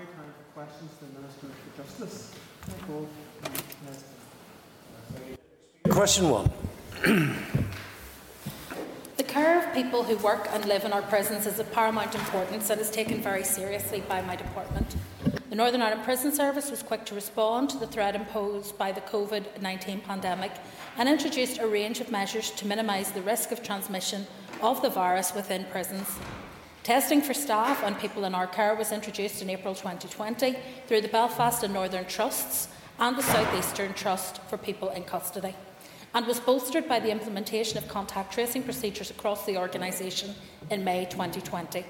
Time for questions to the Minister for Justice. Question one. The care of people who work and live in our prisons is of paramount importance and is taken very seriously by my department. The Northern Ireland Prison Service was quick to respond to the threat imposed by the COVID 19 pandemic and introduced a range of measures to minimise the risk of transmission of the virus within prisons. Testing for staff and people in our care was introduced in April 2020 through the Belfast and Northern Trusts and the South Eastern Trust for People in Custody, and was bolstered by the implementation of contact tracing procedures across the organisation in May 2020.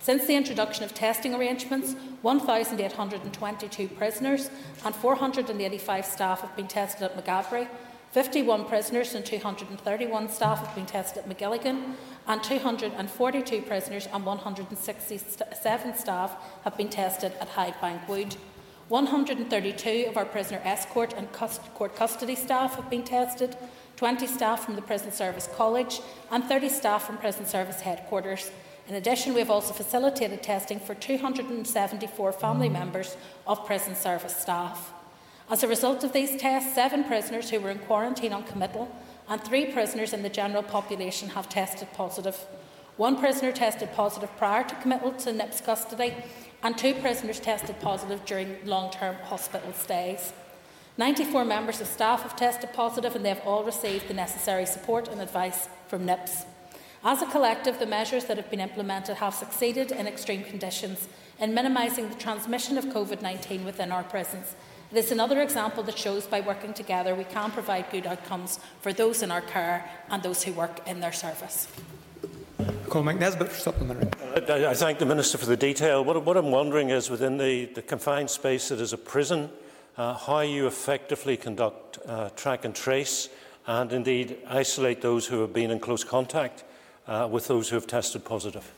Since the introduction of testing arrangements, 1,822 prisoners and 485 staff have been tested at Maghaberry, 51 prisoners and 231 staff have been tested at Magilligan, and 242 prisoners and 167 staff have been tested at Hydebank Wood. 132 of our prisoner escort and court custody staff have been tested, 20 staff from the Prison Service College, and 30 staff from Prison Service headquarters. In addition, we have also facilitated testing for 274 family members of prison service staff. As a result of these tests, seven prisoners who were in quarantine on committal and three prisoners in the general population have tested positive. One prisoner tested positive prior to committal to NIPS custody, and two prisoners tested positive during long term hospital stays. 94 members of staff have tested positive, and they have all received the necessary support and advice from NIPS. As a collective, the measures that have been implemented have succeeded in extreme conditions in minimising the transmission of COVID 19 within our prisons it is another example that shows by working together we can provide good outcomes for those in our care and those who work in their service. Colin McNesbitt for supplementary. I, I thank the Minister for the detail. What, what I'm wondering is within the, the, confined space that is a prison, uh, how you effectively conduct uh, track and trace and indeed isolate those who have been in close contact uh, with those who have tested positive.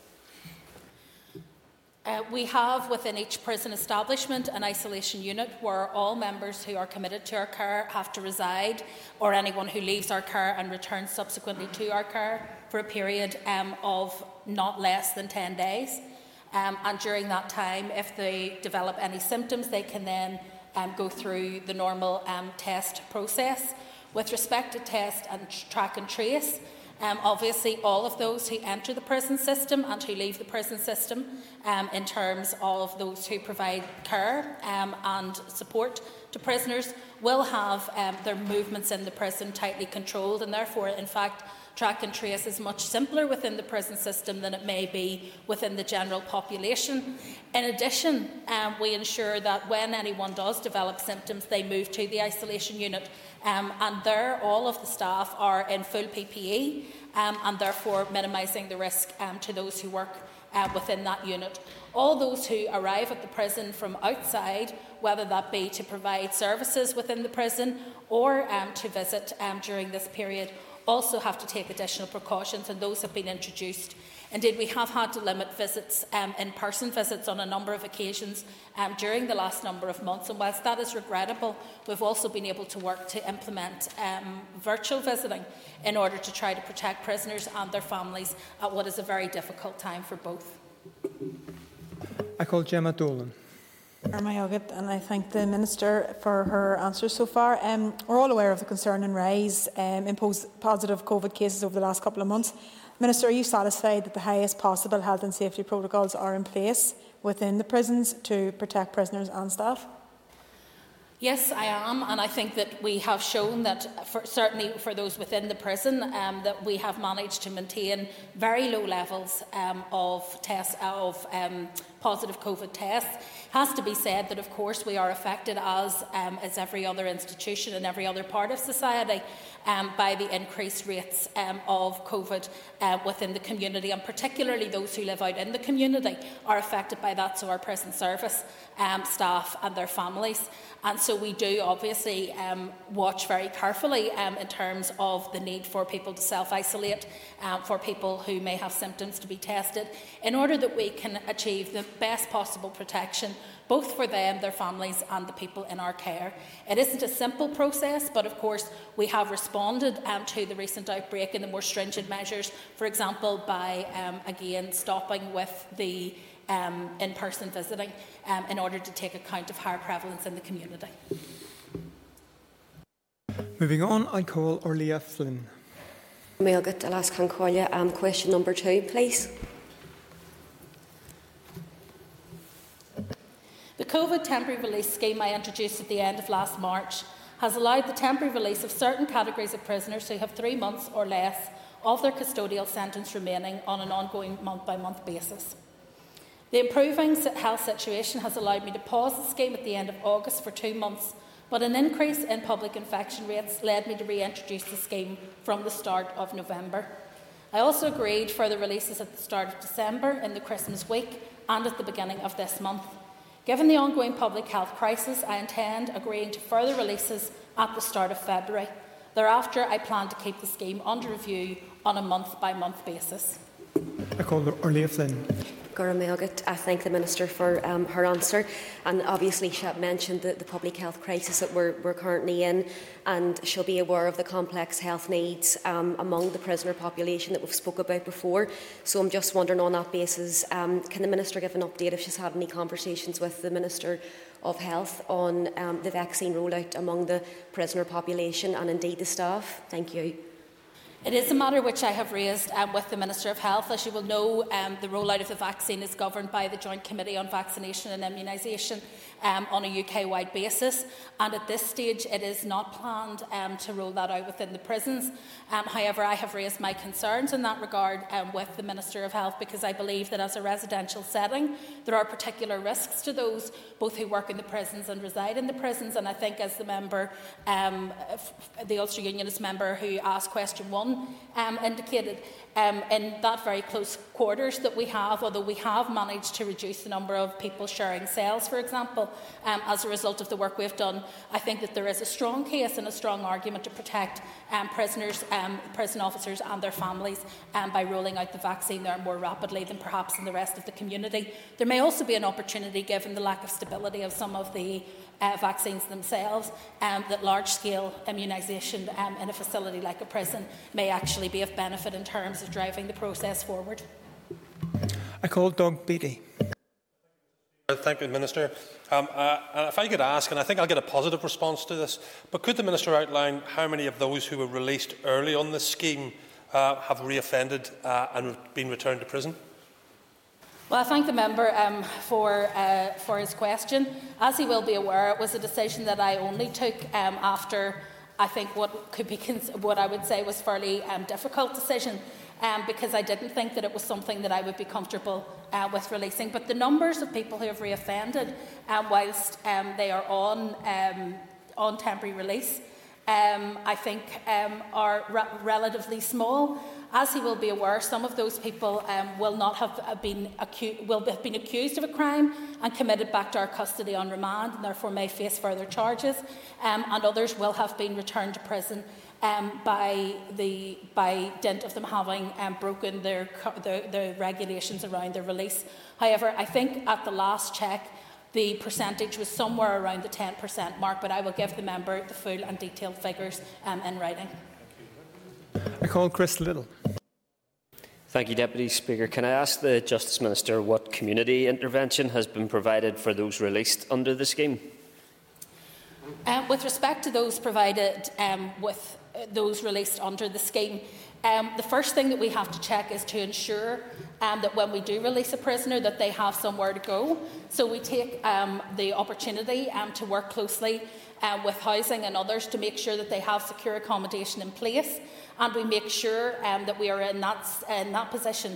Uh, we have within each prison establishment an isolation unit where all members who are committed to our care have to reside, or anyone who leaves our care and returns subsequently to our care for a period um, of not less than 10 days. Um, and during that time, if they develop any symptoms, they can then um, go through the normal um, test process. With respect to test and track and trace, um, obviously, all of those who enter the prison system and who leave the prison system, um, in terms of those who provide care um, and support to prisoners, will have um, their movements in the prison tightly controlled, and therefore, in fact, track and trace is much simpler within the prison system than it may be within the general population. In addition, um, we ensure that when anyone does develop symptoms, they move to the isolation unit um, and there, all of the staff are in full PPE um, and therefore minimising the risk um, to those who work uh, within that unit. All those who arrive at the prison from outside, whether that be to provide services within the prison or um, to visit um, during this period, also have to take additional precautions, and those have been introduced Indeed, we have had to limit visits, um, in person visits, on a number of occasions um, during the last number of months. And whilst that is regrettable, we've also been able to work to implement um, virtual visiting in order to try to protect prisoners and their families at what is a very difficult time for both. I call Jemma Dolan. And I thank the Minister for her answers so far. Um, we're all aware of the concern and rise um, in positive COVID cases over the last couple of months. Minister, are you satisfied that the highest possible health and safety protocols are in place within the prisons to protect prisoners and staff? Yes, I am, and I think that we have shown that, for, certainly for those within the prison, um, that we have managed to maintain very low levels um, of tests of um, positive COVID tests. It has to be said that, of course, we are affected as um, as every other institution and every other part of society um, by the increased rates um, of COVID uh, within the community, and particularly those who live out in the community are affected by that. So our prison service um, staff and their families. And so we do obviously um, watch very carefully um, in terms of the need for people to self isolate, for people who may have symptoms to be tested, in order that we can achieve the best possible protection both for them, their families, and the people in our care. It isn't a simple process, but of course, we have responded um, to the recent outbreak in the more stringent measures, for example, by um, again stopping with the um, in-person visiting um, in order to take account of higher prevalence in the community. Moving on, I call Órlaithí Flynn. may i get the Mailgut Alas Concordia. Um, question number two, please. The COVID temporary release scheme I introduced at the end of last March has allowed the temporary release of certain categories of prisoners who have three months or less of their custodial sentence remaining on an ongoing month by month basis. The improving health situation has allowed me to pause the scheme at the end of August for two months, but an increase in public infection rates led me to reintroduce the scheme from the start of November. I also agreed further releases at the start of December, in the Christmas week, and at the beginning of this month. Given the ongoing public health crisis, I intend agreeing to further releases at the start of February. Thereafter, I plan to keep the scheme under review on a month by month basis. I call Órlaithí Flynn. Guramailgut. I thank the Minister for um, her answer. And obviously, she mentioned the, the public health crisis that we're, we're, currently in, and she'll be aware of the complex health needs um, among the prisoner population that we've spoke about before. So I'm just wondering on that basis, um, can the Minister give an update if she's had any conversations with the Minister of Health on um, the vaccine rollout among the prisoner population and indeed the staff? Thank you. It is a matter which I have raised um, with the Minister of Health. As you will know, um, the rollout of the vaccine is governed by the Joint Committee on Vaccination and Immunisation um, on a UK wide basis. And at this stage, it is not planned um, to roll that out within the prisons. Um, however, I have raised my concerns in that regard um, with the Minister of Health because I believe that as a residential setting, there are particular risks to those both who work in the prisons and reside in the prisons. And I think, as the member, um, the Ulster Unionist member who asked question one um, indicated, in that very close quarters that we have, although we have managed to reduce the number of people sharing cells, for example, um, as a result of the work we've done, I think that there is a strong case and a strong argument to protect um, prisoners, um, prison officers, and their families um, by rolling out the vaccine there more rapidly than perhaps in the rest of the community. There may also be an opportunity, given the lack of stability of some of the uh, vaccines themselves, um, that large scale immunisation in a facility like a prison may actually be of benefit in terms of driving the process forward. I call Doug Beattie. Thank you, Minister. Um, uh, if I could ask, and I think I'll get a positive response to this, but could the Minister outline how many of those who were released early on this scheme uh, have reoffended uh, and been returned to prison? Well, I thank the member um, for, uh, for his question. As he will be aware, it was a decision that I only took um, after I think what could be what I would say was fairly um, difficult decision. Um, because I didn't think that it was something that I would be comfortable uh, with releasing. But the numbers of people who have reoffended um, whilst um, they are on, um, on temporary release, um, I think, um, are re- relatively small. As he will be aware, some of those people um, will not have uh, been acu- will have been accused of a crime and committed back to our custody on remand, and therefore may face further charges. And others will have been returned to prison um, by the by dint of them having um, broken their, the, the regulations around their release. However, I think at the last check. The percentage was somewhere around the 10% mark, but I will give the member the full and detailed figures um, in writing. I call Chris Lyttle. Thank you, Deputy Speaker. Can I ask the Justice Minister what community intervention has been provided for those released under the scheme? Um, with respect to those provided um, with those released under the scheme, um, the first thing that we have to check is to ensure um, that when we do release a prisoner that they have somewhere to go. So we take um, the opportunity um, to work closely um, with housing and others to make sure that they have secure accommodation in place and we make sure um, that we are in that, in that position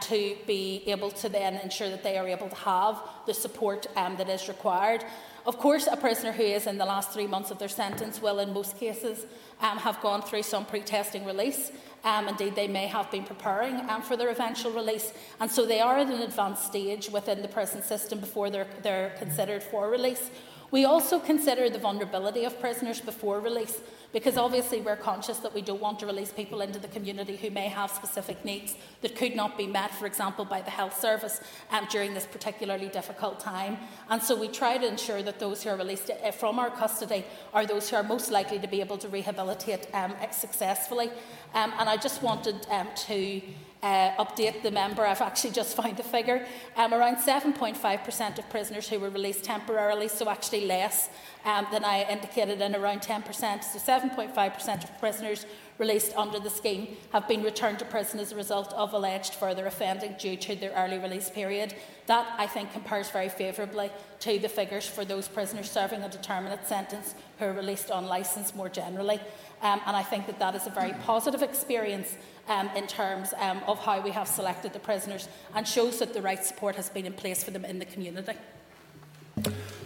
to be able to then ensure that they are able to have the support that is required. Of course, a prisoner who is in the last three months of their sentence will, in most cases, um, have gone through some pre-testing release. Um, indeed, they may have been preparing um, for their eventual release, and so they are at an advanced stage within the prison system before they're, they're considered for release. We also consider the vulnerability of prisoners before release because obviously we're conscious that we don't want to release people into the community who may have specific needs that could not be met, for example, by the health service um, during this particularly difficult time. And so we try to ensure that those who are released uh, from our custody are those who are most likely to be able to rehabilitate um, successfully. Um, and I just wanted um, to uh, update the member, I've actually just found the figure. Um, around 7.5% of prisoners who were released temporarily, so actually less um, than I indicated, and around 10%. So 7.5% of prisoners released under the scheme have been returned to prison as a result of alleged further offending due to their early release period. That, I think, compares very favourably to the figures for those prisoners serving a determinate sentence who are released on licence more generally. Um, and I think that that is a very positive experience um, in terms um, of how we have selected the prisoners and shows that the right support has been in place for them in the community.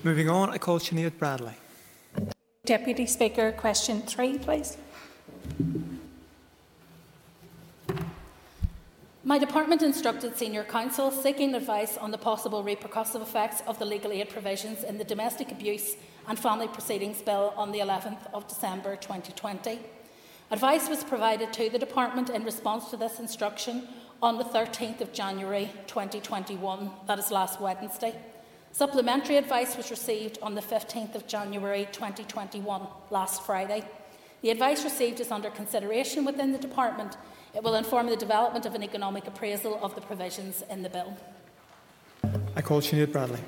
Moving on, I call Sinead Bradley. Deputy Speaker, question three, please. My department instructed senior counsel seeking advice on the possible repercussive effects of the legal aid provisions in the Domestic Abuse and Family Proceedings Bill on the 11th of December 2020. Advice was provided to the department in response to this instruction on the 13th of January 2021, that is last Wednesday. Supplementary advice was received on the 15th of January 2021, last Friday. The advice received is under consideration within the department. It will inform the development of an economic appraisal of the provisions in the bill. I call Sinead Bradley.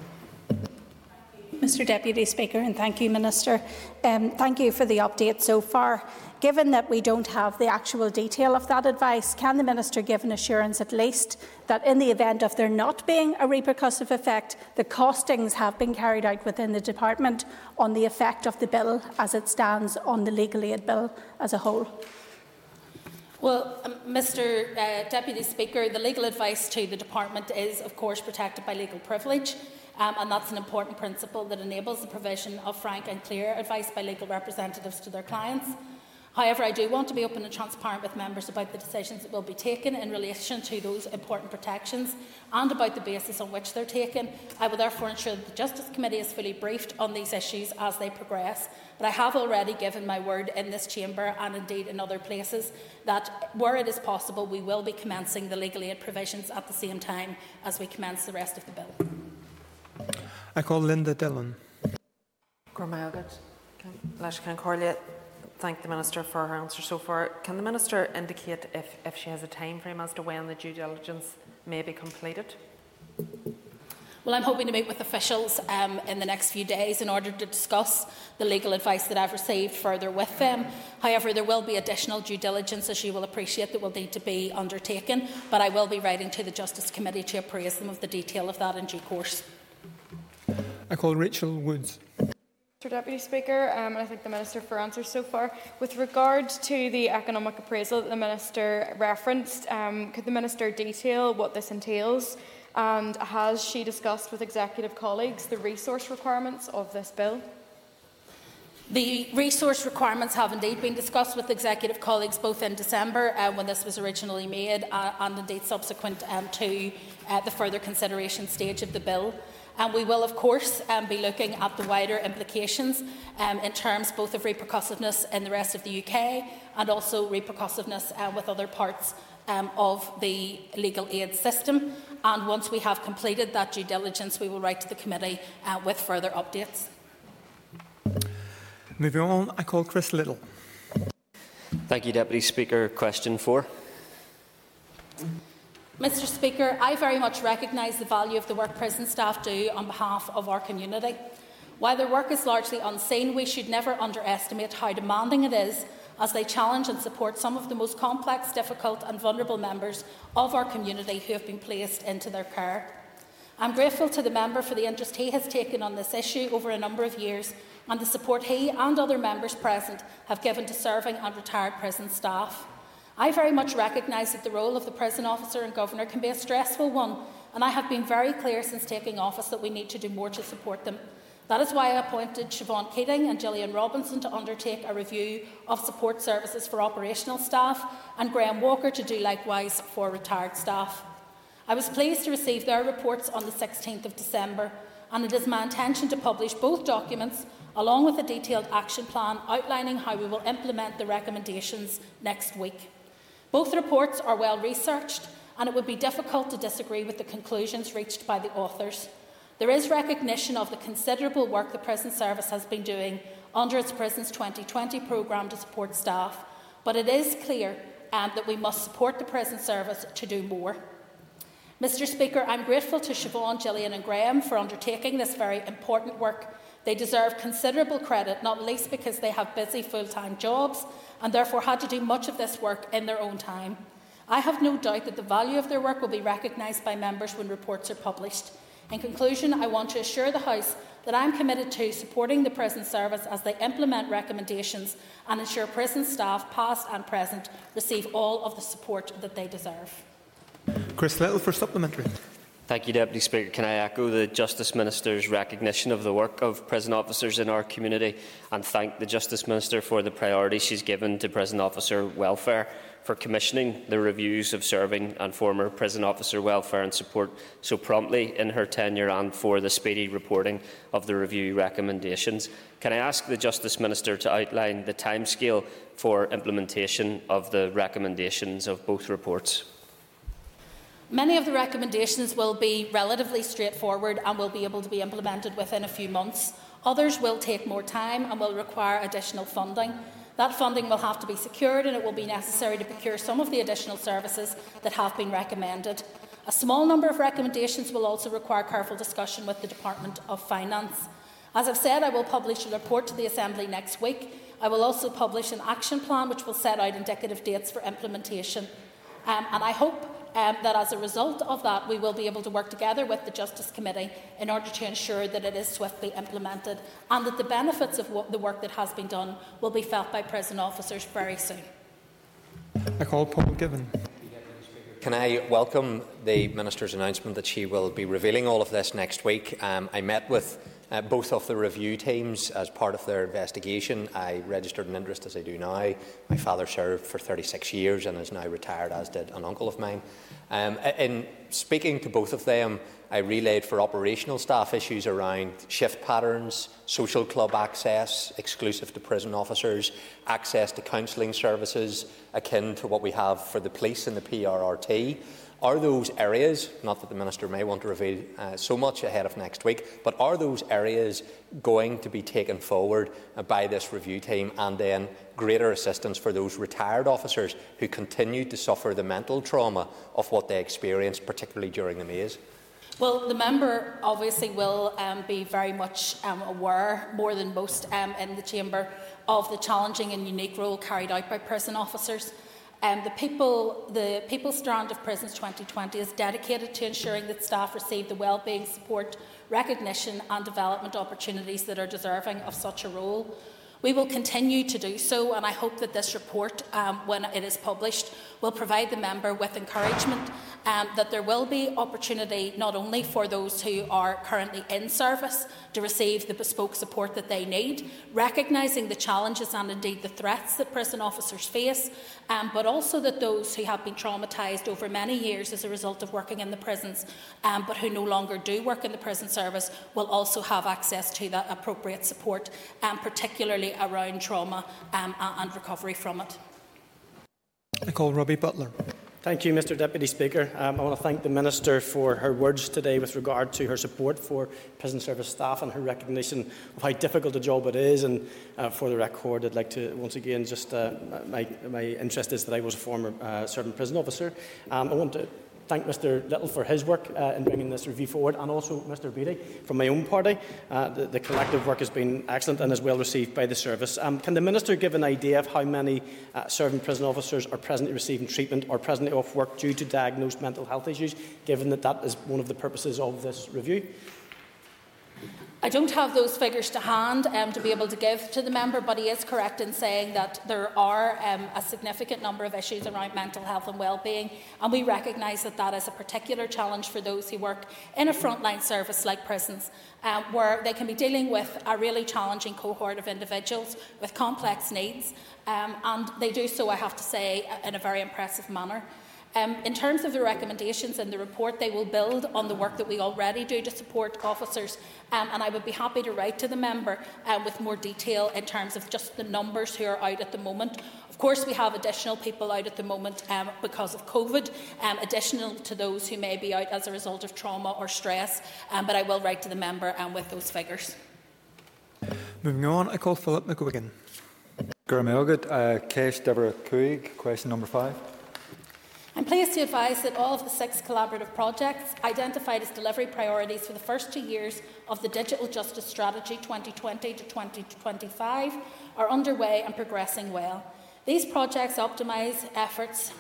Mr Deputy Speaker, and thank you, Minister. Um, thank you for the update so far. Given that we don't have the actual detail of that advice, can the Minister give an assurance at least that in the event of there not being a repercussive effect, the costings have been carried out within the Department on the effect of the bill as it stands on the legal aid bill as a whole? Well, um, Mr uh, Deputy Speaker, the legal advice to the Department is, of course, protected by legal privilege. Um, and that's an important principle that enables the provision of frank and clear advice by legal representatives to their clients. However, I do want to be open and transparent with members about the decisions that will be taken in relation to those important protections and about the basis on which they're taken. I will therefore ensure that the Justice Committee is fully briefed on these issues as they progress. But I have already given my word in this chamber and indeed in other places that where it is possible we will be commencing the legal aid provisions at the same time as we commence the rest of the bill. I call Linda Dillon. Thank the Minister for her answer so far. Can the Minister indicate if, if she has a time frame as to when the due diligence may be completed? Well, I'm hoping to meet with officials um, in the next few days in order to discuss the legal advice that I've received further with them. However, there will be additional due diligence, as you will appreciate, that will need to be undertaken, but I will be writing to the Justice Committee to appraise them of the detail of that in due course. I call Rachel Woods. Mr Deputy Speaker, um, and I thank the Minister for answers so far. With regard to the economic appraisal that the Minister referenced, um, could the Minister detail what this entails? And has she discussed with executive colleagues the resource requirements of this bill? The resource requirements have indeed been discussed with executive colleagues both in December uh, when this was originally made uh, and indeed subsequent um, to uh, the further consideration stage of the bill. And we will, of course, um, be looking at the wider implications um, in terms both of repercussiveness in the rest of the UK and also repercussiveness uh, with other parts um, of the legal aid system. And once we have completed that due diligence, we will write to the committee uh, with further updates. Moving on, I call Chris Lyttle. Thank you, Deputy Speaker. Question four. Mr Speaker, I very much recognise the value of the work prison staff do on behalf of our community. While their work is largely unseen, we should never underestimate how demanding it is as they challenge and support some of the most complex, difficult and vulnerable members of our community who have been placed into their care. I'm grateful to the member for the interest he has taken on this issue over a number of years and the support he and other members present have given to serving and retired prison staff. I very much recognise that the role of the prison officer and governor can be a stressful one, and I have been very clear since taking office that we need to do more to support them. That is why I appointed Siobhan Keating and Gillian Robinson to undertake a review of support services for operational staff, and Graham Walker to do likewise for retired staff. I was pleased to receive their reports on the 16th of December, and it is my intention to publish both documents along with a detailed action plan outlining how we will implement the recommendations next week. Both reports are well researched, and it would be difficult to disagree with the conclusions reached by the authors. There is recognition of the considerable work the Prison Service has been doing under its Prisons 2020 programme to support staff, but it is clear um, that we must support the prison service to do more. Mr Speaker, I'm grateful to Siobhan, Gillian and Graham for undertaking this very important work. They deserve considerable credit, not least because they have busy full-time jobs and therefore had to do much of this work in their own time. I have no doubt that the value of their work will be recognised by members when reports are published. In conclusion, I want to assure the House that I am committed to supporting the prison service as they implement recommendations and ensure prison staff, past and present, receive all of the support that they deserve. Chris Lyttle for supplementary. Thank you, Deputy Speaker. Can I echo the Justice Minister's recognition of the work of prison officers in our community and thank the Justice Minister for the priority she's given to prison officer welfare, for commissioning the reviews of serving and former prison officer welfare and support so promptly in her tenure and for the speedy reporting of the review recommendations. Can I ask the Justice Minister to outline the timescale for implementation of the recommendations of both reports? Many of the recommendations will be relatively straightforward and will be able to be implemented within a few months. Others will take more time and will require additional funding. That funding will have to be secured and it will be necessary to procure some of the additional services that have been recommended. A small number of recommendations will also require careful discussion with the Department of Finance. As I've said, I will publish a report to the Assembly next week. I will also publish an action plan which will set out indicative dates for implementation. Um, and I hope um, that as a result of that, we will be able to work together with the Justice Committee in order to ensure that it is swiftly implemented and that the benefits of the work that has been done will be felt by prison officers very soon. I call Paul Givan. Can I welcome the Minister's announcement that she will be revealing all of this next week? Um, I met with Uh, both of the review teams, as part of their investigation, I registered an interest, as I do now. My father served for 36 years and is now retired, as did an uncle of mine. Um, in speaking to both of them, I relayed for operational staff issues around shift patterns, social club access, exclusive to prison officers, access to counselling services akin to what we have for the police and the PRRT. Are those areas, not that the Minister may want to reveal uh, so much ahead of next week, but are those areas going to be taken forward by this review team and then greater assistance for those retired officers who continue to suffer the mental trauma of what they experienced, particularly during the maze? Well, the member obviously will um, be very much um, aware, more than most um, in the chamber, of the challenging and unique role carried out by prison officers. Um, the, people, the People Strand of Prisons 2020 is dedicated to ensuring that staff receive the wellbeing support, recognition and development opportunities that are deserving of such a role. We will continue to do so, and I hope that this report, um, when it is published, will provide the member with encouragement um, that there will be opportunity not only for those who are currently in service to receive the bespoke support that they need, recognising the challenges and indeed the threats that prison officers face, um, but also that those who have been traumatised over many years as a result of working in the prisons, um, but who no longer do work in the prison service, will also have access to that appropriate support, um, particularly around trauma um, and recovery from it. I call Robbie Butler. Thank you, Mr Deputy Speaker. Um, I want to thank the Minister for her words today with regard to her support for prison service staff and her recognition of how difficult a job it is. And uh, for the record, I'd like to once again just uh, my, my interest is that I was a former uh, serving prison officer. Um, I want to thank Mr Little for his work uh, in bringing this review forward and also Mr Beattie from my own party. Eh? Uh, the, the collective work has been excellent and is well received by the service. Um, can the Minister give an idea of how many uh, serving prison officers are presently receiving treatment or presently off work due to diagnosed mental health issues, given that that is one of the purposes of this review? I don't have those figures to hand um, to be able to give to the member, but he is correct in saying that there are um, a significant number of issues around mental health and well-being, and we recognise that that is a particular challenge for those who work in a frontline service like prisons, um, where they can be dealing with a really challenging cohort of individuals with complex needs, um, and they do so, I have to say, in a very impressive manner. Um, in terms of the recommendations in the report, they will build on the work that we already do to support officers, um, and I would be happy to write to the member um, with more detail in terms of just the numbers who are out at the moment. Of course, we have additional people out at the moment um, because of COVID, um, additional to those who may be out as a result of trauma or stress, um, but I will write to the member with those figures. Moving on, I call Philip McGuigan. Gurmailgad, uh, Kesh Deborah Kuig, question number five. I'm pleased to advise that all of the six collaborative projects identified as delivery priorities for the first two years of the Digital Justice Strategy 2020 to 2025 are underway and progressing well. These projects optimise efforts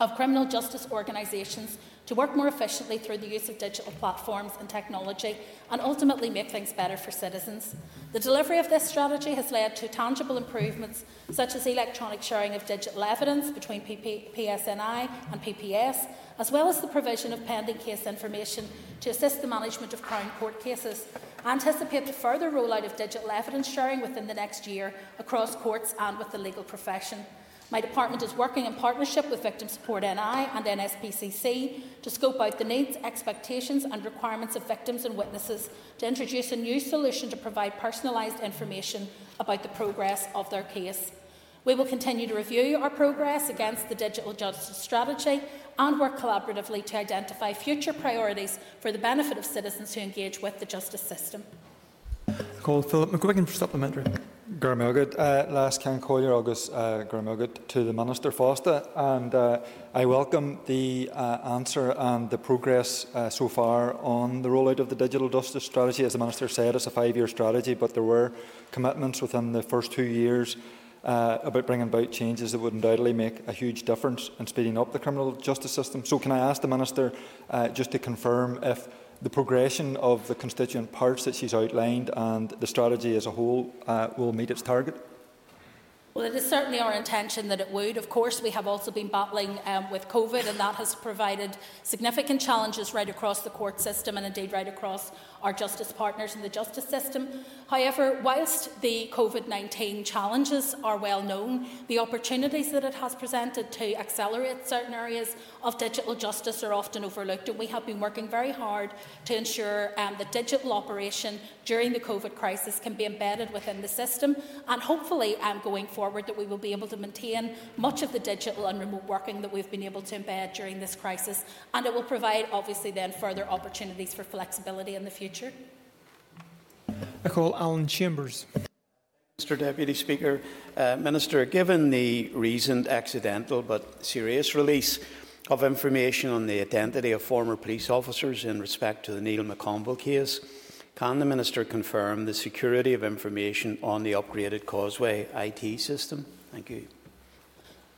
of criminal justice organisations to work more efficiently through the use of digital platforms and technology and ultimately make things better for citizens. The delivery of this strategy has led to tangible improvements such as electronic sharing of digital evidence between PP PSNI and PPS, as well as the provision of pending case information to assist the management of Crown Court cases. I anticipate the further rollout of digital evidence sharing within the next year across courts and with the legal profession. My department is working in partnership with Victim Support NI and NSPCC to scope out the needs, expectations and requirements of victims and witnesses to introduce a new solution to provide personalised information about the progress of their case. We will continue to review our progress against the digital justice strategy and work collaboratively to identify future priorities for the benefit of citizens who engage with the justice system. I call Philip McGuigan for supplementary. Gurmilgad, uh, last can call your August uh, Gurmilgad to the Minister Foster, and uh, I welcome the uh, answer and the progress uh, so far on the rollout of the digital justice strategy. As the Minister said, it's a five-year strategy, but there were commitments within the first two years uh, about bringing about changes that would undoubtedly make a huge difference in speeding up the criminal justice system. So, can I ask the Minister uh, just to confirm if the progression of the constituent parts that she's outlined and the strategy as a whole uh, will meet its target? Well, it is certainly our intention that it would. Of course, we have also been battling um, with COVID, and that has provided significant challenges right across the court system and indeed right across our justice partners in the justice system. However, whilst the COVID 19 challenges are well known, the opportunities that it has presented to accelerate certain areas of digital justice are often overlooked, and we have been working very hard to ensure um, that digital operation during the COVID crisis can be embedded within the system, and hopefully, um, going forward, that we will be able to maintain much of the digital and remote working that we've been able to embed during this crisis, and it will provide, obviously, then further opportunities for flexibility in the future. I call Alan Chambers. Mr Deputy Speaker, uh, Minister, given the recent accidental but serious release of information on the identity of former police officers in respect to the Neil McConville case, can the Minister confirm the security of information on the upgraded Causeway IT system? Thank you.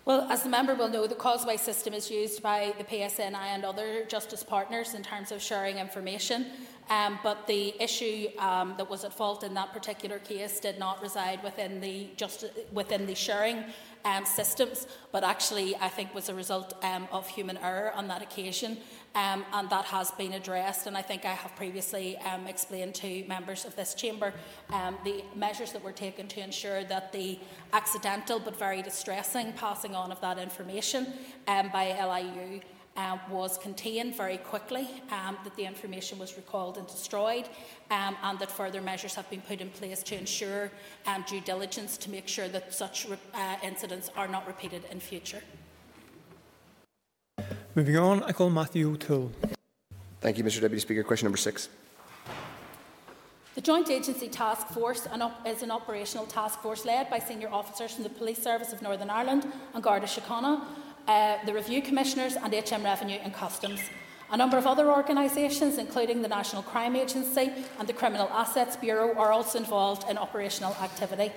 Well, as the member will know, the Causeway system is used by the PSNI and other justice partners in terms of sharing information. Um, but the issue um, that was at fault in that particular case did not reside within the, just, within the sharing um, systems, but actually I think was a result um, of human error on that occasion, um, and that has been addressed. And I think I have previously um, explained to members of this chamber the measures that were taken to ensure that the accidental but very distressing passing on of that information by LIU um, was contained very quickly, um, that the information was recalled and destroyed, um, and that further measures have been put in place to ensure um, due diligence to make sure that such uh, incidents are not repeated in future. Moving on, I call Matthew O'Toole. Thank you, Mr Deputy Speaker. Question number six. The Joint Agency Task Force is an operational task force led by senior officers from the Police Service of Northern Ireland and Garda Síochána, uh, the Revenue Commissioners and HM Revenue and Customs. A number of other organisations, including the National Crime Agency and the Criminal Assets Bureau, are also involved in operational activity.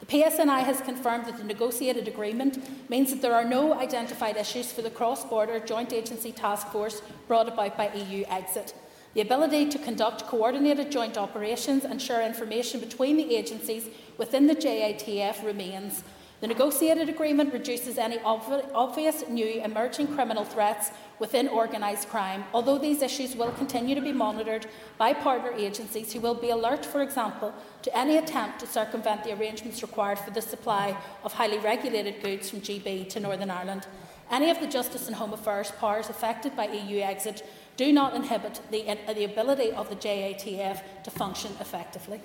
The PSNI has confirmed that the negotiated agreement means that there are no identified issues for the cross border joint agency task force brought about by EU exit. The ability to conduct coordinated joint operations and share information between the agencies within the JATF remains, the negotiated agreement reduces any obvi obvious new emerging criminal threats within organised crime, although these issues will continue to be monitored by partner agencies who will be alert, for example, to any attempt to circumvent the arrangements required for the supply of highly regulated goods from GB to Northern Ireland. Any of the Justice and Home Affairs powers affected by EU exit do not inhibit the, the ability of the JATF to function effectively.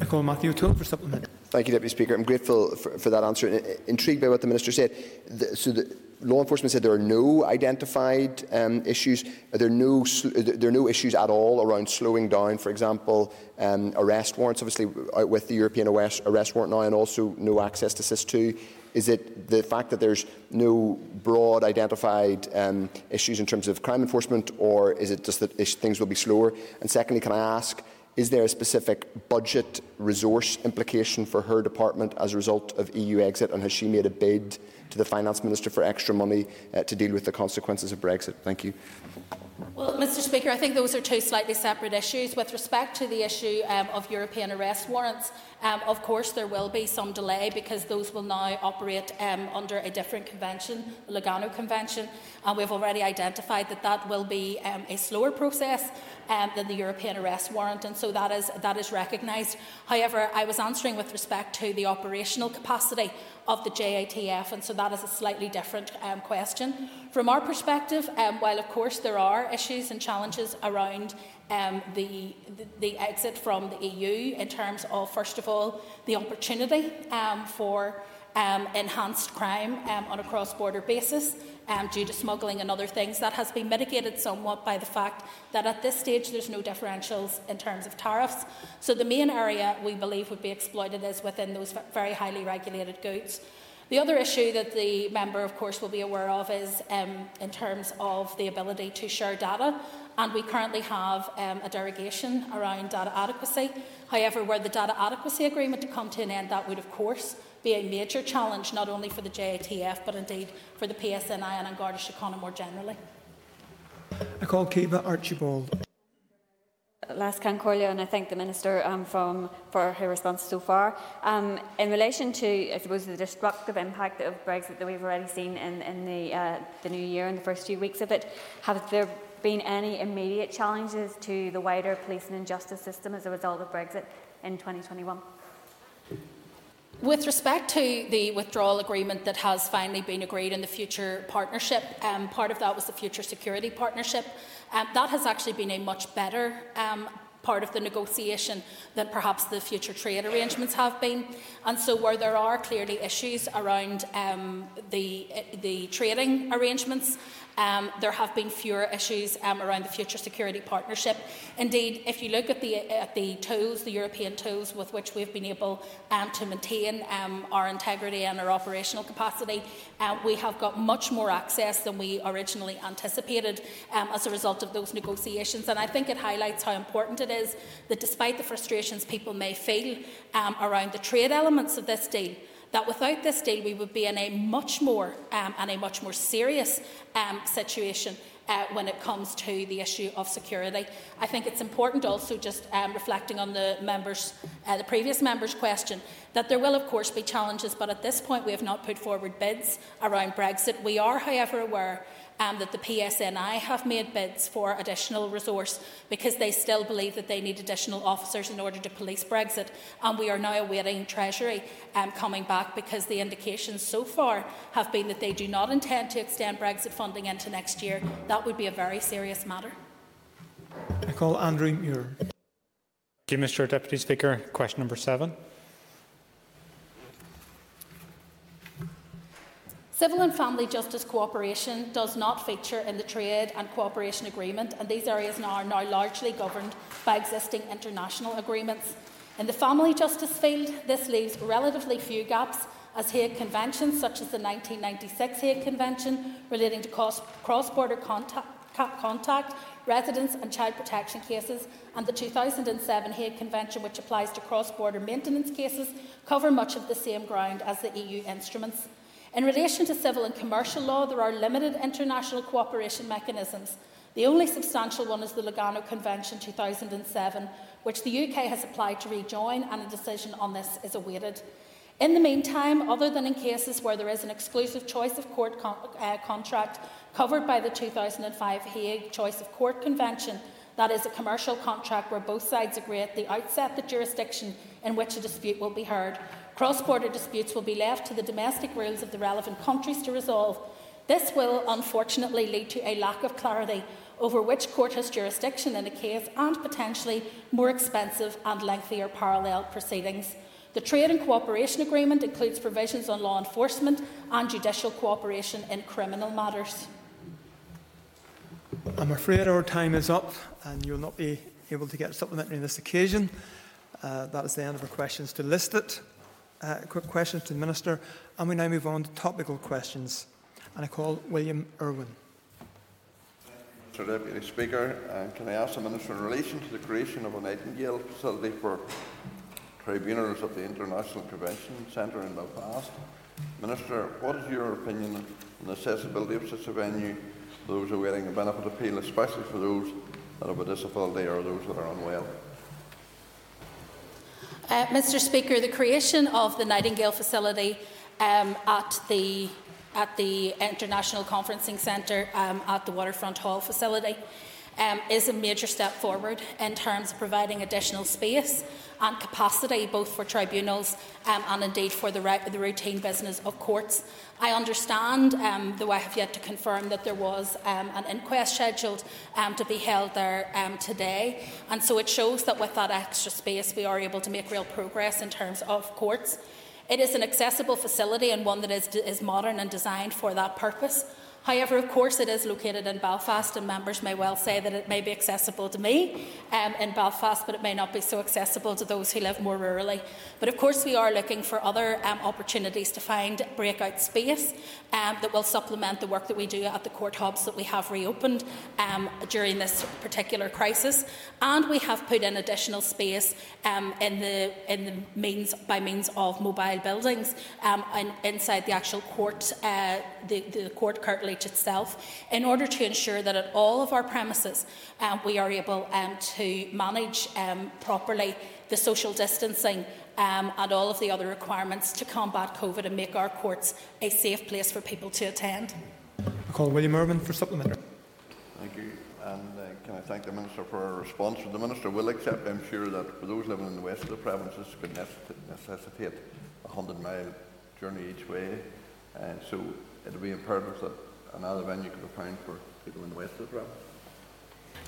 I call Matthew O'Toole for supplement. Thank you, Deputy Speaker. I'm grateful for, for that answer. Intrigued by what the Minister said. The, so the, law enforcement said there are no identified um, issues. Are there no there are no issues at all around slowing down, for example, um, arrest warrants? Obviously, with the European arrest, arrest warrant now, and also no access to SIS2. Is it the fact that there's no broad identified um, issues in terms of crime enforcement, or is it just that things will be slower? And secondly, can I ask? Is there a specific budget resource implication for her department as a result of EU exit, and has she made a bid to the Finance Minister for extra money uh, to deal with the consequences of Brexit? Thank you. Well, Mr Speaker, I think those are two slightly separate issues. With respect to the issue um, of European arrest warrants, um, of course there will be some delay because those will now operate um, under a different convention, the Lugano Convention, and we've already identified that that will be um, a slower process um, than the European arrest warrant, and so that is, that is recognised. However, I was answering with respect to the operational capacity of the JATF, and so that is a slightly different um, question. From our perspective, um, while of course there are issues and challenges around um, the, the, the, exit from the EU in terms of, first of all, the opportunity um, for um, enhanced crime um, on a cross border basis um, due to smuggling and other things. That has been mitigated somewhat by the fact that at this stage there's no differentials in terms of tariffs. So the main area we believe would be exploited is within those very highly regulated goods. The other issue that the member, of course, will be aware of is um, in terms of the ability to share data. And we currently have um, a derogation around data adequacy. However, were the data adequacy agreement to come to an end, that would, of course, be a major challenge not only for the JATF but indeed for the PSNI and An Garda Síochána more generally. I call Caoimhe Archibald. Last Concordia, and I thank the Minister um, from, for her response so far. Um, in relation to, I suppose, the destructive impact of Brexit that we've already seen in, in the, uh, the new year and the first few weeks of it, have there been any immediate challenges to the wider police and justice system as a result of Brexit in 2021? With respect to the withdrawal agreement that has finally been agreed in the future partnership, um, part of that was the future security partnership. Um, that has actually been a much better um, part of the negotiation than perhaps the future trade arrangements have been. And so, where there are clearly issues around um, the, the trading arrangements, um, there have been fewer issues um, around the future security partnership. Indeed, if you look at the, at the tools, the European tools with which we've been able um, to maintain um, our integrity and our operational capacity, uh, we have got much more access than we originally anticipated um, as a result of those negotiations. And I think it highlights how important it is that despite the frustrations people may feel um, around the trade elements of this deal, that without this deal we would be in a much more um, and a much more serious um, situation uh, when it comes to the issue of security. I think it's important also, just um, reflecting on the members, uh, the previous member's question, that there will of course be challenges, but at this point we have not put forward bids around Brexit. We are, however, aware um, that the PSNI have made bids for additional resource because they still believe that they need additional officers in order to police Brexit. And we are now awaiting Treasury um, coming back because the indications so far have been that they do not intend to extend Brexit funding into next year. That would be a very serious matter. I call Andrew Muir. Thank you, Mr Deputy Speaker. Question number seven. Civil and family justice cooperation does not feature in the trade and cooperation agreement, and these areas now are now largely governed by existing international agreements. In the family justice field, this leaves relatively few gaps, as Hague conventions, such as the 1996 Hague Convention relating to cross border contact, contact, residence and child protection cases, and the 2007 Hague Convention, which applies to cross border maintenance cases, cover much of the same ground as the EU instruments. In relation to civil and commercial law, there are limited international cooperation mechanisms. The only substantial one is the Lugano Convention 2007, which the UK has applied to rejoin, and a decision on this is awaited. In the meantime, other than in cases where there is an exclusive choice of court con uh, contract covered by the 2005 Hague Choice of Court Convention, that is a commercial contract where both sides agree at the outset the jurisdiction in which a dispute will be heard, Cross border disputes will be left to the domestic rules of the relevant countries to resolve. This will unfortunately lead to a lack of clarity over which court has jurisdiction in a case and potentially more expensive and lengthier parallel proceedings. The Trade and Cooperation Agreement includes provisions on law enforcement and judicial cooperation in criminal matters. I'm afraid our time is up and you'll not be able to get supplementary on this occasion. Uh, that is the end of our questions to list it. Quick questions to the Minister. And we now move on to topical questions. And I call William Irwin. Mr Deputy Speaker, uh, can I ask the Minister in relation to the creation of a Nightingale facility for tribunals at the International Convention Centre in Belfast? Minister, what is your opinion on the accessibility of such a venue for those awaiting a benefit appeal, especially for those that have a disability or those that are unwell? Uh, Mr Speaker, the creation of the Nightingale facility um, at the at the International Conferencing Centre um, at the Waterfront Hall facility um, is a major step forward in terms of providing additional space and capacity both for tribunals um, and indeed for the, the, routine business of courts. I understand, um, though I have yet to confirm, that there was um, an inquest scheduled um, to be held there um, today, and so it shows that with that extra space we are able to make real progress in terms of courts. It is an accessible facility and one that is, is modern and designed for that purpose. However, of course, it is located in Belfast, and members may well say that it may be accessible to me um, in Belfast, but it may not be so accessible to those who live more rurally. But of course, we are looking for other um, opportunities to find breakout space um, that will supplement the work that we do at the court hubs that we have reopened um, during this particular crisis. And we have put in additional space um, in the in the means by means of mobile buildings um, in, inside the actual court, uh, the, the court curtilage itself in order to ensure that at all of our premises um, we are able um, to manage um, properly the social distancing um, and all of the other requirements to combat COVID and make our courts a safe place for people to attend. I call William Irwin for supplementary. Thank you. And uh, can I thank the Minister for her response? The Minister will accept, I'm sure, that for those living in the west of the province, this could necessitate a 100 mile journey each way. Uh, so it will be imperative that another venue could be found for people in the west province.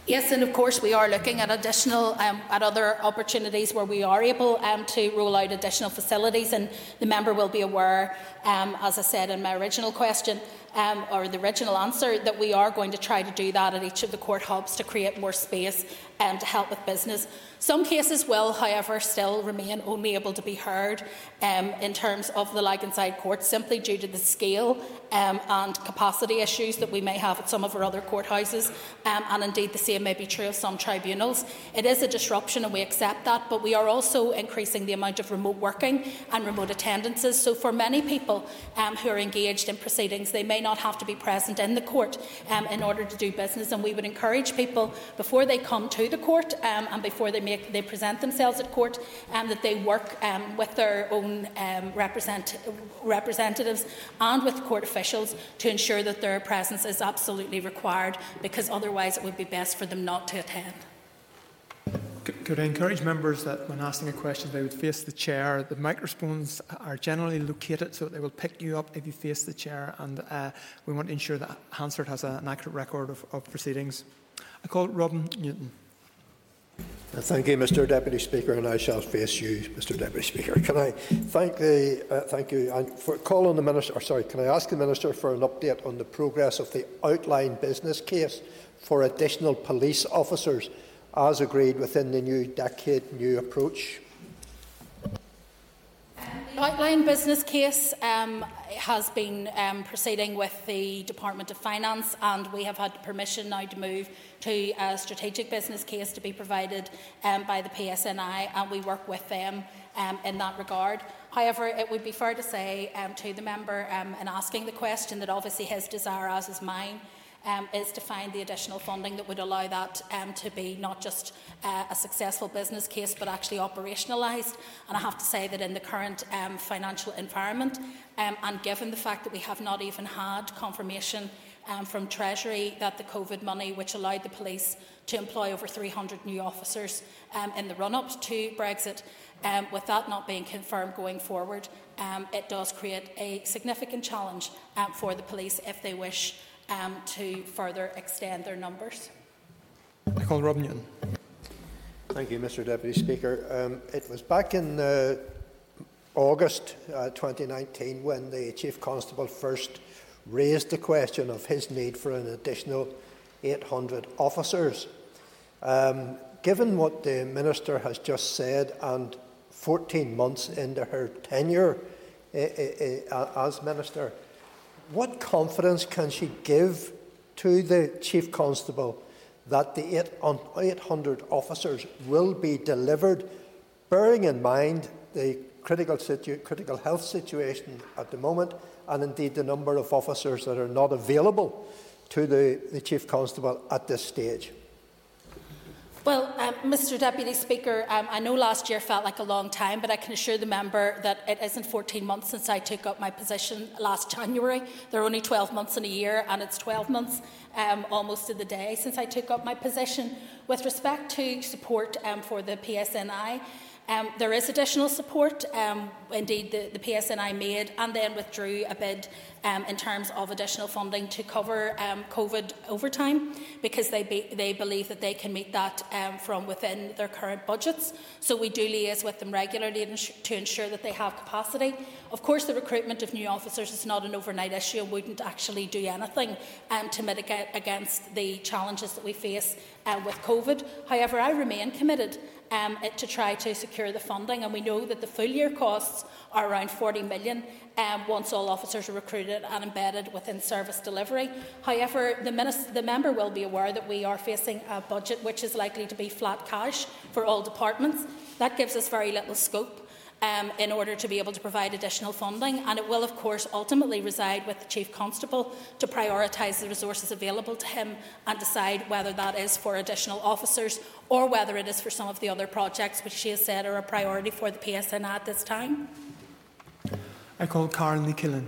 Yes, and of course we are looking at additional um, at other opportunities where we are able um, to roll out additional facilities, and the member will be aware, um, as I said in my original question, um, or the original answer, that we are going to try to do that at each of the court hubs to create more space um, to help with business. Some cases will, however, still remain only able to be heard um, in terms of the Laganside court simply due to the scale um, and capacity issues that we may have at some of our other courthouses, um, and indeed the same may be true of some tribunals. It is a disruption and we accept that, but we are also increasing the amount of remote working and remote attendances. So for many people um, who are engaged in proceedings, they may not have to be present in the court um, in order to do business, and we would encourage people before they come to the court um, and before they make they present themselves at court, um, that they work um, with their own um, represent, representatives and with court officials to ensure that their presence is absolutely required, because otherwise it would be best for them not to attend. Could I encourage members that when asking a question they would face the chair? The microphones are generally located so that they will pick you up if you face the chair, and uh, we want to ensure that Hansard has an accurate record of, of proceedings. I call Robin Newton. Uh, thank you, Mr Deputy Speaker, and I shall face you, Mr Deputy Speaker. Can I thank the uh, thank you and for calling the minister? Or sorry, can I ask the minister for an update on the progress of the outline business case for additional police officers, as agreed within the new decade new approach? The outline business case um, has been um, proceeding with the Department of Finance, and we have had permission now to move to a strategic business case to be provided um, by the PSNI, and we work with them um, in that regard. However, it would be fair to say um, to the member um, in asking the question that obviously his desire, as is mine, um, is to find the additional funding that would allow that um, to be not just uh, a successful business case but actually operationalised. And I have to say that in the current um, financial environment, um, and given the fact that we have not even had confirmation um, from Treasury that the COVID money, which allowed the police to employ over 300 new officers um, in the run up to Brexit, um, with that not being confirmed going forward, um, it does create a significant challenge um, for the police if they wish um, to further extend their numbers. I call Rob Newton. Thank you, Mr Deputy Speaker. Um, it was back in uh, August uh, 2019 when the Chief Constable first raised the question of his need for an additional 800 officers. Um, given what the Minister has just said and 14 months into her tenure uh, uh, as Minister, what confidence can she give to the Chief Constable that the 800 officers will be delivered, bearing in mind the critical, situ- critical health situation at the moment and indeed the number of officers that are not available to the, the Chief Constable at this stage? Well, um, Mr Deputy Speaker, um, I know last year felt like a long time, but I can assure the member that it isn't 14 months since I took up my position last January. There are only 12 months in a year, and it's 12 months um, almost to the day since I took up my position. With respect to support um, for the PSNI, um, there is additional support. Um, indeed, the, the PSNI made and then withdrew a bid um, in terms of additional funding to cover um, COVID overtime because they, be, they believe that they can meet that um, from within their current budgets. So we do liaise with them regularly to ensure that they have capacity. Of course, the recruitment of new officers is not an overnight issue and wouldn't actually do anything um, to mitigate against the challenges that we face uh, with COVID. However, I remain committed um, to try to secure the funding. And we know that the full year costs are around 40 million um, once all officers are recruited and embedded within service delivery. However, the, minister, the member will be aware that we are facing a budget which is likely to be flat cash for all departments. That gives us very little scope um, in order to be able to provide additional funding. And it will, of course, ultimately reside with the Chief Constable to prioritise the resources available to him and decide whether that is for additional officers or whether it is for some of the other projects which she has said are a priority for the PSN at this time. I call Carál Ní Chuilín.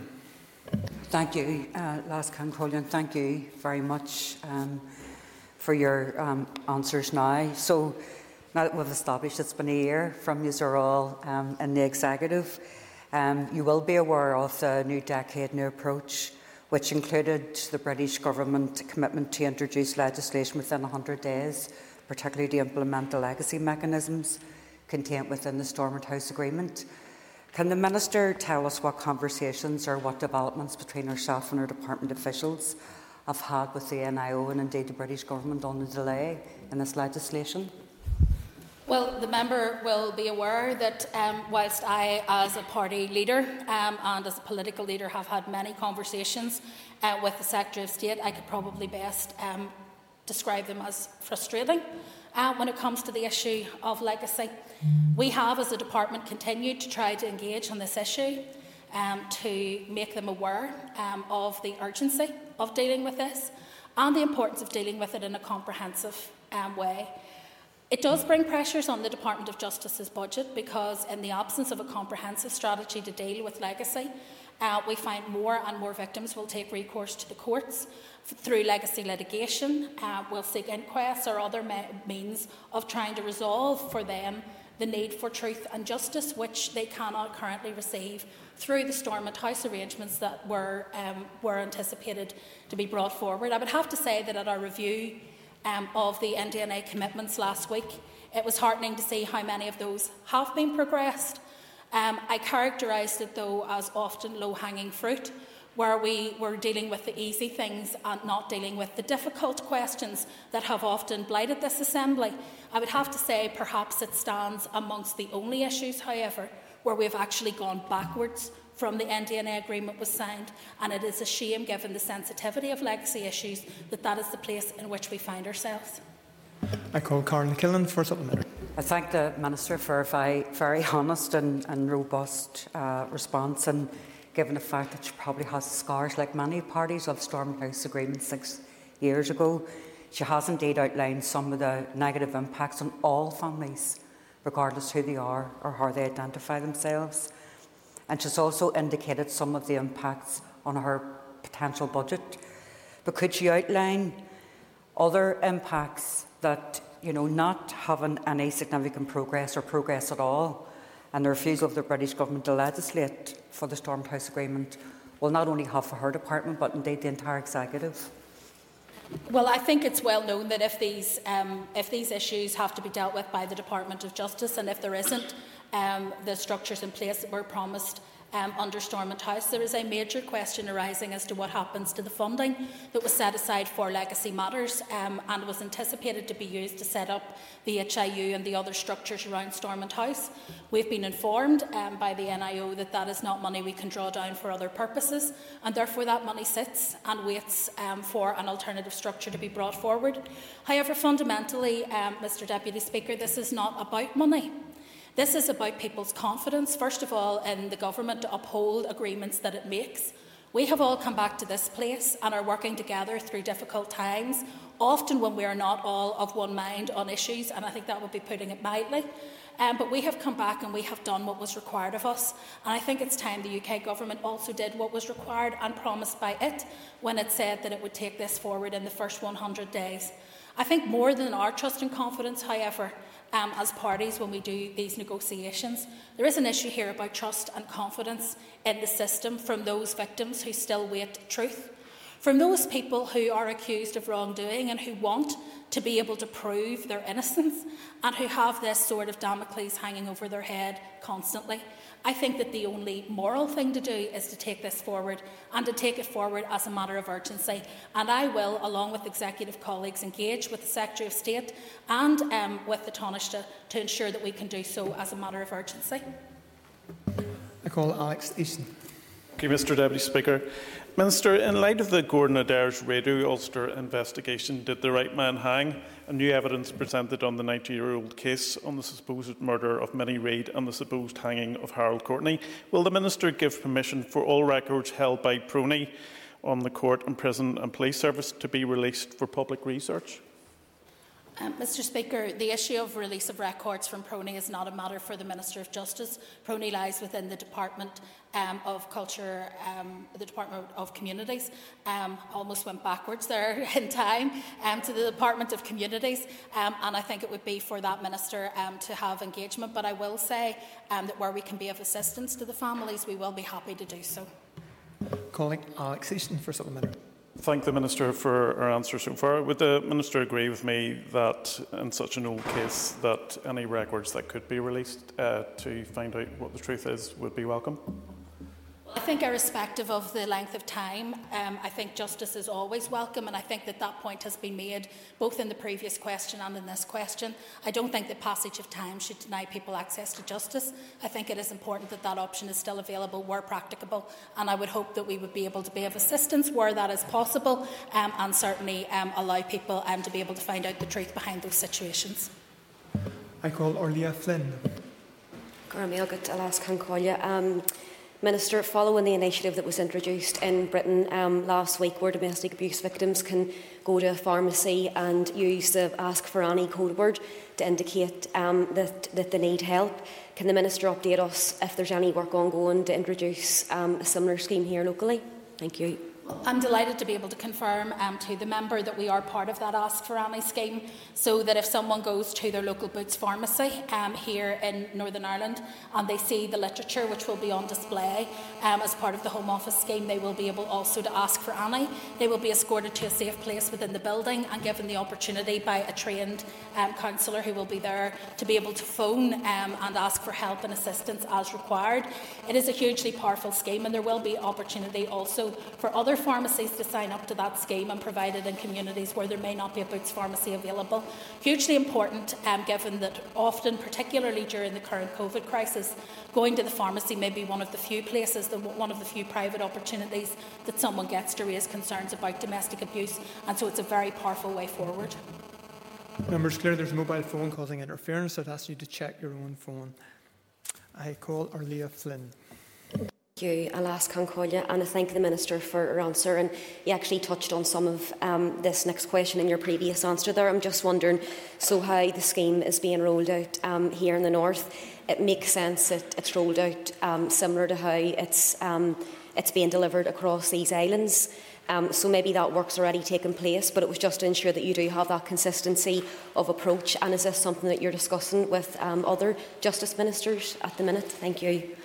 Thank you, uh, Leas-Cheann Comhairle. Thank you very much um, for your um, answers now. So, now that we've established it's been a year from you are all um, in the executive, um, you will be aware of the new decade new approach, which included the British government commitment to introduce legislation within 100 days, particularly to implement the legacy mechanisms contained within the Stormont House Agreement. Can the Minister tell us what conversations or what developments between herself and her department officials have had with the NIO and indeed the British Government on the delay in this legislation? Well, the member will be aware that um, whilst I, as a party leader um, and as a political leader, have had many conversations uh, with the Secretary of State, I could probably best um, describe them as frustrating uh, when it comes to the issue of legacy. We have, as a department, continued to try to engage on this issue um, to make them aware um, of the urgency of dealing with this and the importance of dealing with it in a comprehensive um, way. It does bring pressures on the Department of Justice's budget because, in the absence of a comprehensive strategy to deal with legacy, uh, we find more and more victims will take recourse to the courts through legacy litigation, uh, will seek inquests or other me- means of trying to resolve for them the need for truth and justice, which they cannot currently receive through the Stormont House arrangements that were, um, were anticipated to be brought forward. I would have to say that at our review um, of the NDNA commitments last week. It was heartening to see how many of those have been progressed. Um, I characterised it, though, as often low hanging fruit, where we were dealing with the easy things and not dealing with the difficult questions that have often blighted this Assembly. I would have to say perhaps it stands amongst the only issues, however, where we've actually gone backwards from the NDNA agreement was signed, and it is a shame, given the sensitivity of legacy issues, that that is the place in which we find ourselves. I call Carál Ní Chuilín for supplementary. I thank the Minister for a very, very honest and, and robust uh, response, and given the fact that she probably has scars like many parties of Stormont House Agreement six years ago, she has indeed outlined some of the negative impacts on all families, regardless who they are or how they identify themselves and she's also indicated some of the impacts on her potential budget. But could she outline other impacts that, you know, not having any significant progress or progress at all, and the refusal of the British Government to legislate for the Stormont House Agreement will not only have for her department, but indeed the entire executive? Well, I think it's well known that if these, um, if these issues have to be dealt with by the Department of Justice and if there isn't um, the structures in place that were promised um, under Stormont House, there is a major question arising as to what happens to the funding that was set aside for legacy matters um, and was anticipated to be used to set up the HIU and the other structures around Stormont House. We've been informed um, by the NIO that that is not money we can draw down for other purposes, and therefore that money sits and waits um, for an alternative structure to be brought forward. However, fundamentally, um, Mr Deputy Speaker, this is not about money. This is about people's confidence, first of all, in the government to uphold agreements that it makes. We have all come back to this place and are working together through difficult times, often when we are not all of one mind on issues, and I think that would be putting it mildly. Um, but we have come back and we have done what was required of us. And I think it's time the UK government also did what was required and promised by it when it said that it would take this forward in the first 100 days. I think more than our trust and confidence, however, um, as parties when we do these negotiations. There is an issue here about trust and confidence in the system from those victims who still wait truth, from those people who are accused of wrongdoing and who want to be able to prove their innocence and who have this sort of Damocles hanging over their head constantly. I think that the only moral thing to do is to take this forward and to take it forward as a matter of urgency. And I will, along with executive colleagues, engage with the Secretary of State and um, with the Taoiseach to ensure that we can do so as a matter of urgency. I call Alex Easton. Okay, Mr Deputy Speaker. Minister, in light of the Gordon Adair's Radio Ulster investigation, did the right man hang? And new evidence presented on the 90 year old case on the supposed murder of Minnie Reid and the supposed hanging of Harold Courtney. Will the Minister give permission for all records held by PRONI on the court and prison and police service to be released for public research? Um, Mr Speaker, the issue of release of records from PRONI is not a matter for the Minister of Justice. PRONI lies within the Department um, of Culture, um, the Department of Communities. Um, almost went backwards there in time um, to the Department of Communities, um, and I think it would be for that Minister to have engagement. But I will say that where we can be of assistance to the families, we will be happy to do so. Calling Alex Easton for supplementary thank the Minister for her answer so far. Would the Minister agree with me that in such an old case that any records that could be released uh, to find out what the truth is would be welcome? I think, irrespective of the length of time, um, I think justice is always welcome, and I think that that point has been made both in the previous question and in this question. I don't think that passage of time should deny people access to justice. I think it is important that that option is still available where practicable, and I would hope that we would be able to be of assistance where that is possible, um, and certainly um, allow people um, to be able to find out the truth behind those situations. I call Órlaithí Flynn. Um, Minister, following the initiative that was introduced in Britain um, last week, where domestic abuse victims can go to a pharmacy and use the Ask for Annie code word to indicate um, that, that they need help, can the Minister update us if there's any work ongoing to introduce um, a similar scheme here locally? Thank you. I'm delighted to be able to confirm um, to the member that we are part of that Ask for ANI scheme, so that if someone goes to their local Boots pharmacy um, here in Northern Ireland and they see the literature which will be on display um, as part of the Home Office scheme, they will be able also to ask for ANI. They will be escorted to a safe place within the building and given the opportunity by a trained um, counsellor who will be there to be able to phone um, and ask for help and assistance as required. It is a hugely powerful scheme, and there will be opportunity also for other pharmacies to sign up to that scheme and provide it in communities where there may not be a Boots pharmacy available. Hugely important, um, given that often, particularly during the current COVID crisis, going to the pharmacy may be one of the few places, the, one of the few private opportunities that someone gets to raise concerns about domestic abuse, and so it's a very powerful way forward. Members, clear there's a mobile phone causing interference. I'd ask you to check your own phone. I call Órlaithí Flynn you, a Leas-Cheann Comhairle, and I thank the Minister for her answer. And you actually touched on some of um, this next question in your previous answer there. I'm just wondering so, how the scheme is being rolled out um, here in the North. It makes sense that it's rolled out um, similar to how it's, um, it's being delivered across these islands. Um, so maybe that work's already taken place, but it was just to ensure that you do have that consistency of approach. And is this something that you're discussing with um, other justice ministers at the minute? Thank you.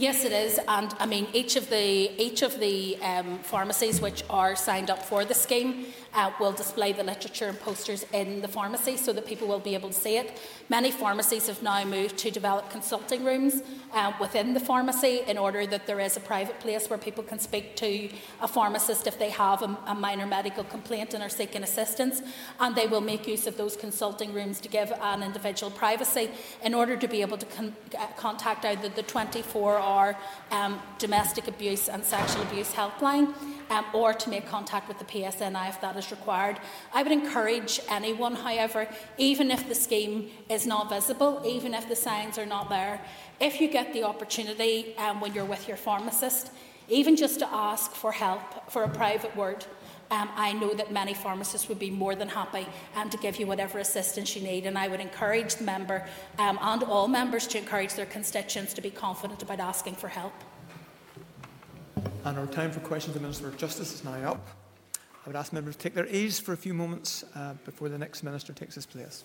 Yes, it is, and I mean each of the each of the um, pharmacies which are signed up for the scheme uh, will display the literature and posters in the pharmacy so that people will be able to see it. Many pharmacies have now moved to develop consulting rooms uh, within the pharmacy in order that there is a private place where people can speak to a pharmacist if they have a, a minor medical complaint and are seeking assistance. And they will make use of those consulting rooms to give an individual privacy in order to be able to con uh, contact either the 24 hour um, domestic abuse and sexual abuse helpline um, or to make contact with the PSNI if that is required. I would encourage anyone, however, even if the scheme is not visible, even if the signs are not there, if you get the opportunity um, when you're with your pharmacist, even just to ask for help, for a private word, um, I know that many pharmacists would be more than happy um, to give you whatever assistance you need. And I would encourage the member um, and all members to encourage their constituents to be confident about asking for help. And our time for questions to the Minister of Justice is now up. I would ask members to take their ease for a few moments uh, before the next Minister takes his place.